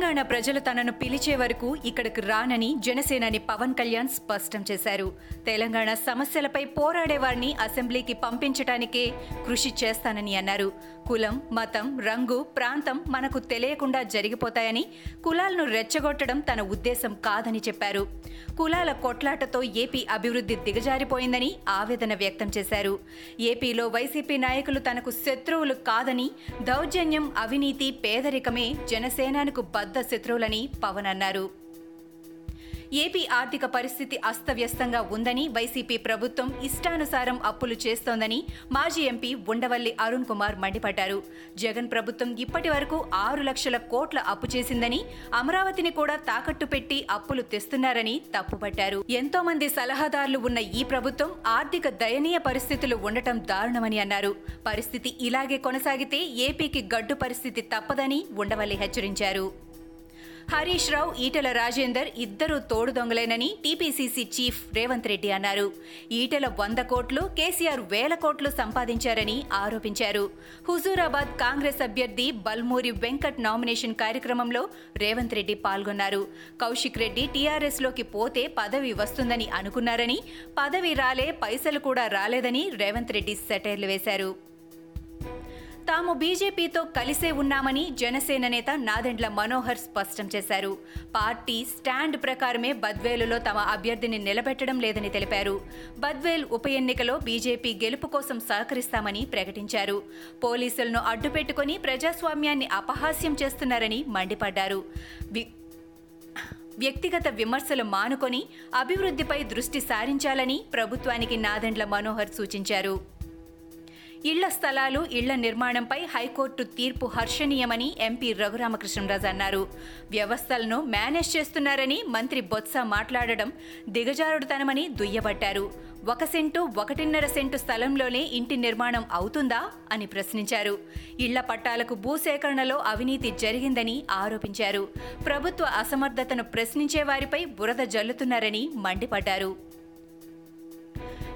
తెలంగాణ ప్రజలు తనను పిలిచే వరకు ఇక్కడికి రానని జనసేనాని పవన్ కళ్యాణ్ స్పష్టం చేశారు. తెలంగాణ సమస్యలపై పోరాడేవారిని అసెంబ్లీకి పంపించటానికే కృషి చేస్తానని అన్నారు. కులం మతం రంగు ప్రాంతం మనకు తెలియకుండా జరిగిపోతాయని కులాలను రెచ్చగొట్టడం తన ఉద్దేశం కాదని చెప్పారు. కులాల కొట్లాటతో ఏపీ అభివృద్ధి దిగజారిపోయిందని ఆవేదన వ్యక్తం చేశారు. ఏపీలో వైసీపీ నాయకులు తనకు శత్రువులు కాదని దౌర్జన్యం అవినీతి పేదరికమే జనసేనానికి బద్దు శత్రువులని పవన్ అన్నారు. ఏపీ ఆర్థిక పరిస్థితి అస్తవ్యస్తంగా ఉందని వైసీపీ ప్రభుత్వం ఇష్టానుసారం అప్పులు చేస్తోందని మాజీ ఎంపీ ఉండవల్లి అరుణ్ కుమార్ మండిపడ్డారు. జగన్ ప్రభుత్వం ఇప్పటి వరకు ఆరు లక్షల కోట్ల అప్పు చేసిందని అమరావతిని కూడా తాకట్టు పెట్టి అప్పులు తెస్తున్నారని తప్పుపట్టారు. ఎంతో మంది సలహాదారులు ఉన్న ఈ ప్రభుత్వం ఆర్థిక దయనీయ పరిస్థితులు ఉండటం దారుణమని అన్నారు. పరిస్థితి ఇలాగే కొనసాగితే ఏపీకి గడ్డు పరిస్థితి తప్పదని ఉండవల్లి హెచ్చరించారు. హరీష్ రావు ఈటెల రాజేందర్ ఇద్దరు తోడు దొంగలేనని టీపీసీసీ చీఫ్ రేవంత్ రెడ్డి అన్నారు. ఈటెల వంద కోట్లు కేసీఆర్ వేల కోట్లు సంపాదించారని ఆరోపించారు. హుజూరాబాద్ కాంగ్రెస్ అభ్యర్థి బల్మూరి వెంకట్ నామినేషన్ కార్యక్రమంలో రేవంత్ రెడ్డి పాల్గొన్నారు. కౌశిక్ రెడ్డి టీఆర్ఎస్లోకి పోతే పదవి వస్తుందని అనుకున్నారని పదవి రాలే పైసలు కూడా రాలేదని రేవంత్ రెడ్డి సెటైర్లు వేశారు. తాము బీజేపీతో కలిసే ఉన్నామని జనసేన నేత నాదెండ్ల మనోహర్ స్పష్టం చేశారు. పార్టీ స్టాండ్ ప్రకారమే బద్వేలులో తమ అభ్యర్థిని నిలబెట్టడం లేదని తెలిపారు. బద్వేల్ ఉప ఎన్నికలో బీజేపీ గెలుపు కోసం సహకరిస్తామని ప్రకటించారు. పోలీసులను అడ్డుపెట్టుకుని ప్రజాస్వామ్యాన్ని అపహాస్యం చేస్తున్నారని మండిపడ్డారు. వి- వ్యక్తిగత విమర్శలు మానుకొని అభివృద్ధిపై దృష్టి సారించాలని ప్రభుత్వానికి నాదెండ్ల మనోహర్ సూచించారు. ఇళ్ళ స్థలాలు ఇళ్ళ నిర్మాణంపై హైకోర్టు తీర్పు హర్షణీయమని ఎంపీ రఘురామకృష్ణరాజు అన్నారు. వ్యవస్థలను మేనేజ్ చేస్తున్నారని మంత్రి బొత్స మాట్లాడడం దిగజారుడుతనమని దుయ్యబట్టారు. ఒక సెంటు ఒకటిన్నర సెంటు స్థలంలోనే ఇంటి నిర్మాణం అవుతుందా అని ప్రశ్నించారు. ఇళ్ళ పట్టాలకు భూసేకరణలో అవినీతి జరిగిందని ఆరోపించారు. ప్రభుత్వ అసమర్థతను ప్రశ్నించే వారిపై బురద జల్లుతున్నారని మండిపడ్డారు.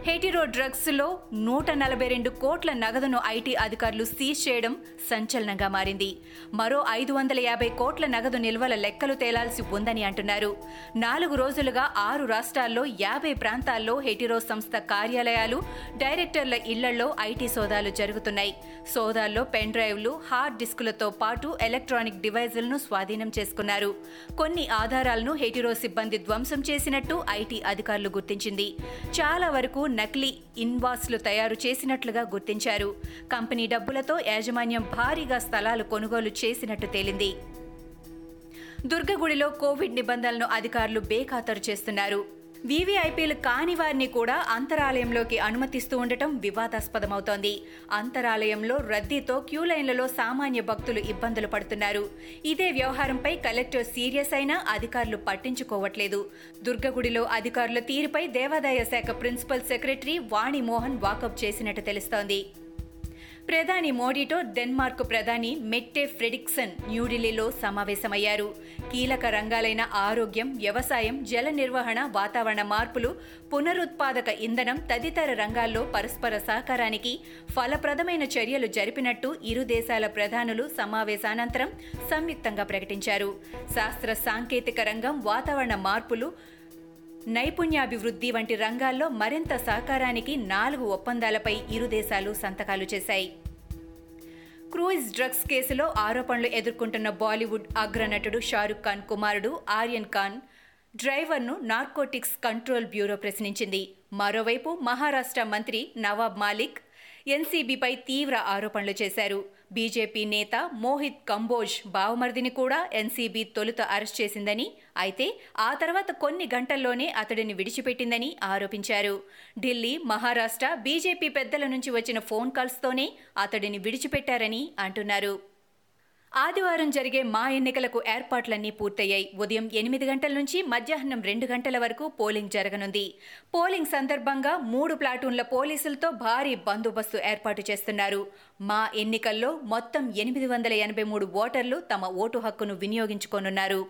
హెటిరో డ్రగ్స్లో నూట నలభై రెండు కోట్ల నగదును ఐటీ అధికారులు సీజ్ చేయడం సంచలనంగా మారింది. మరో ఐదు వందల యాభై కోట్ల నగదు నిల్వల లెక్కలు తేలాల్సి ఉందని అంటున్నారు. నాలుగు రోజులుగా ఆరు రాష్ట్రాల్లో యాభై ప్రాంతాల్లో హెటిరో సంస్థ కార్యాలయాలు డైరెక్టర్ల ఇళ్ళలో ఐటీ సోదాలు జరుగుతున్నాయి. సోదాల్లో పెన్ డ్రైవ్లు హార్డ్ డిస్కులతో పాటు ఎలక్ట్రానిక్ డివైజులను స్వాధీనం చేసుకున్నారు. కొన్ని ఆధారాలను హెటిరో సిబ్బంది ధ్వంసం చేసినట్టు ఐటీ అధికారులు గుర్తించింది. చాలా వరకు నకిలీ ఇన్వాస్లు తయారు చేసినట్లుగా గుర్తించారు. కంపెనీ డబ్బులతో యాజమాన్యం భారీగా స్థలాలు కొనుగోలు చేసినట్టు తేలింది. దుర్గగుడిలో కోవిడ్ నిబంధనలను అధికారులు బేఖాతరు చేస్తున్నారు. వీవీఐపీలు కాని వారిని కూడా అంతరాలయంలోకి అనుమతిస్తూ ఉండటం వివాదాస్పదమవుతోంది. అంతరాలయంలో రద్దీతో క్యూ లైన్లలో సామాన్య భక్తులు ఇబ్బందులు పడుతున్నారు. ఇదే వ్యవహారంపై కలెక్టర్ సీరియస్ అయినా అధికారులు పట్టించుకోవట్లేదు. దుర్గగుడిలో అధికారుల తీరుపై దేవాదాయ శాఖ ప్రిన్సిపల్ సెక్రటరీ వాణి మోహన్ వాకప్ చేసినట్టు తెలుస్తోంది. ప్రధాని మోడీతో డెన్మార్క్ ప్రధాని మెట్టే ఫ్రెడిక్సన్ న్యూఢిల్లీలో సమావేశమయ్యారు. కీలక రంగాలైన ఆరోగ్యం వ్యవసాయం జల నిర్వహణ వాతావరణ మార్పులు పునరుత్పాదక ఇంధనం తదితర రంగాల్లో పరస్పర సహకారానికి ఫలప్రదమైన చర్యలు జరిపినట్టు ఇరు దేశాల ప్రధానులు సమావేశానంతరం సంయుక్తంగా ప్రకటించారు. శాస్త్ర సాంకేతిక రంగం వాతావరణ మార్పులు నైపుణ్యాభివృద్ధి వంటి రంగాల్లో మరింత సహకారానికి నాలుగు ఒప్పందాలపై ఇరు దేశాలు సంతకాలు చేశాయి. క్రూయిజ్ డ్రగ్స్ కేసులో ఆరోపణలు ఎదుర్కొంటున్న బాలీవుడ్ అగ్రనటుడు షారుఖ్ ఖాన్ కుమారుడు ఆర్యన్ ఖాన్ డ్రైవర్ను నార్కోటిక్స్ కంట్రోల్ బ్యూరో ప్రశ్నించింది. మరోవైపు మహారాష్ట్ర మంత్రి నవాబ్ మాలిక్ ఎన్సీబీపై తీవ్ర ఆరోపణలు చేశారు. బీజేపీ నేత మోహిత్ కంబోజ్ బావమర్దిని కూడా ఎన్సీబీ తొలుత అరెస్ట్ చేసిందని అయితే ఆ తర్వాత కొన్ని గంటల్లోనే అతడిని విడిచిపెట్టిందని ఆరోపించారు. ఢిల్లీ మహారాష్ట్ర బీజేపీ పెద్దల నుంచి వచ్చిన ఫోన్ కాల్స్తోనే అతడిని విడిచిపెట్టారని అంటున్నారు. ఆదివారం జరిగే మా ఎన్నికలకు ఏర్పాట్లన్నీ పూర్తయ్యాయి. ఉదయం ఎనిమిది గంటల నుంచి మధ్యాహ్నం రెండు గంటల వరకు పోలింగ్ జరగనుంది. పోలింగ్ సందర్భంగా మూడు ప్లాటూన్ల పోలీసులతో భారీ బందోబస్తు ఏర్పాటు చేస్తున్నారు. మా ఎన్నికల్లో మొత్తం ఎనిమిది వందల ఎనభై మూడు ఓటర్లు తమ ఓటు హక్కును వినియోగించుకోనున్నారు.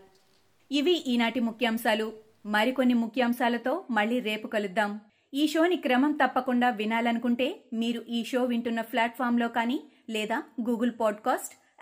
ఇవి ఈనాటి ముఖ్యాంశాలు. మరికొన్ని ముఖ్యాంశాలతో మళ్ళీ రేపు కలుద్దాం. ఈ షోని క్రమం తప్పకుండా వినాలనుకుంటే మీరు ఈ షో వింటున్న ప్లాట్ఫామ్లో కానీ లేదా Google podcast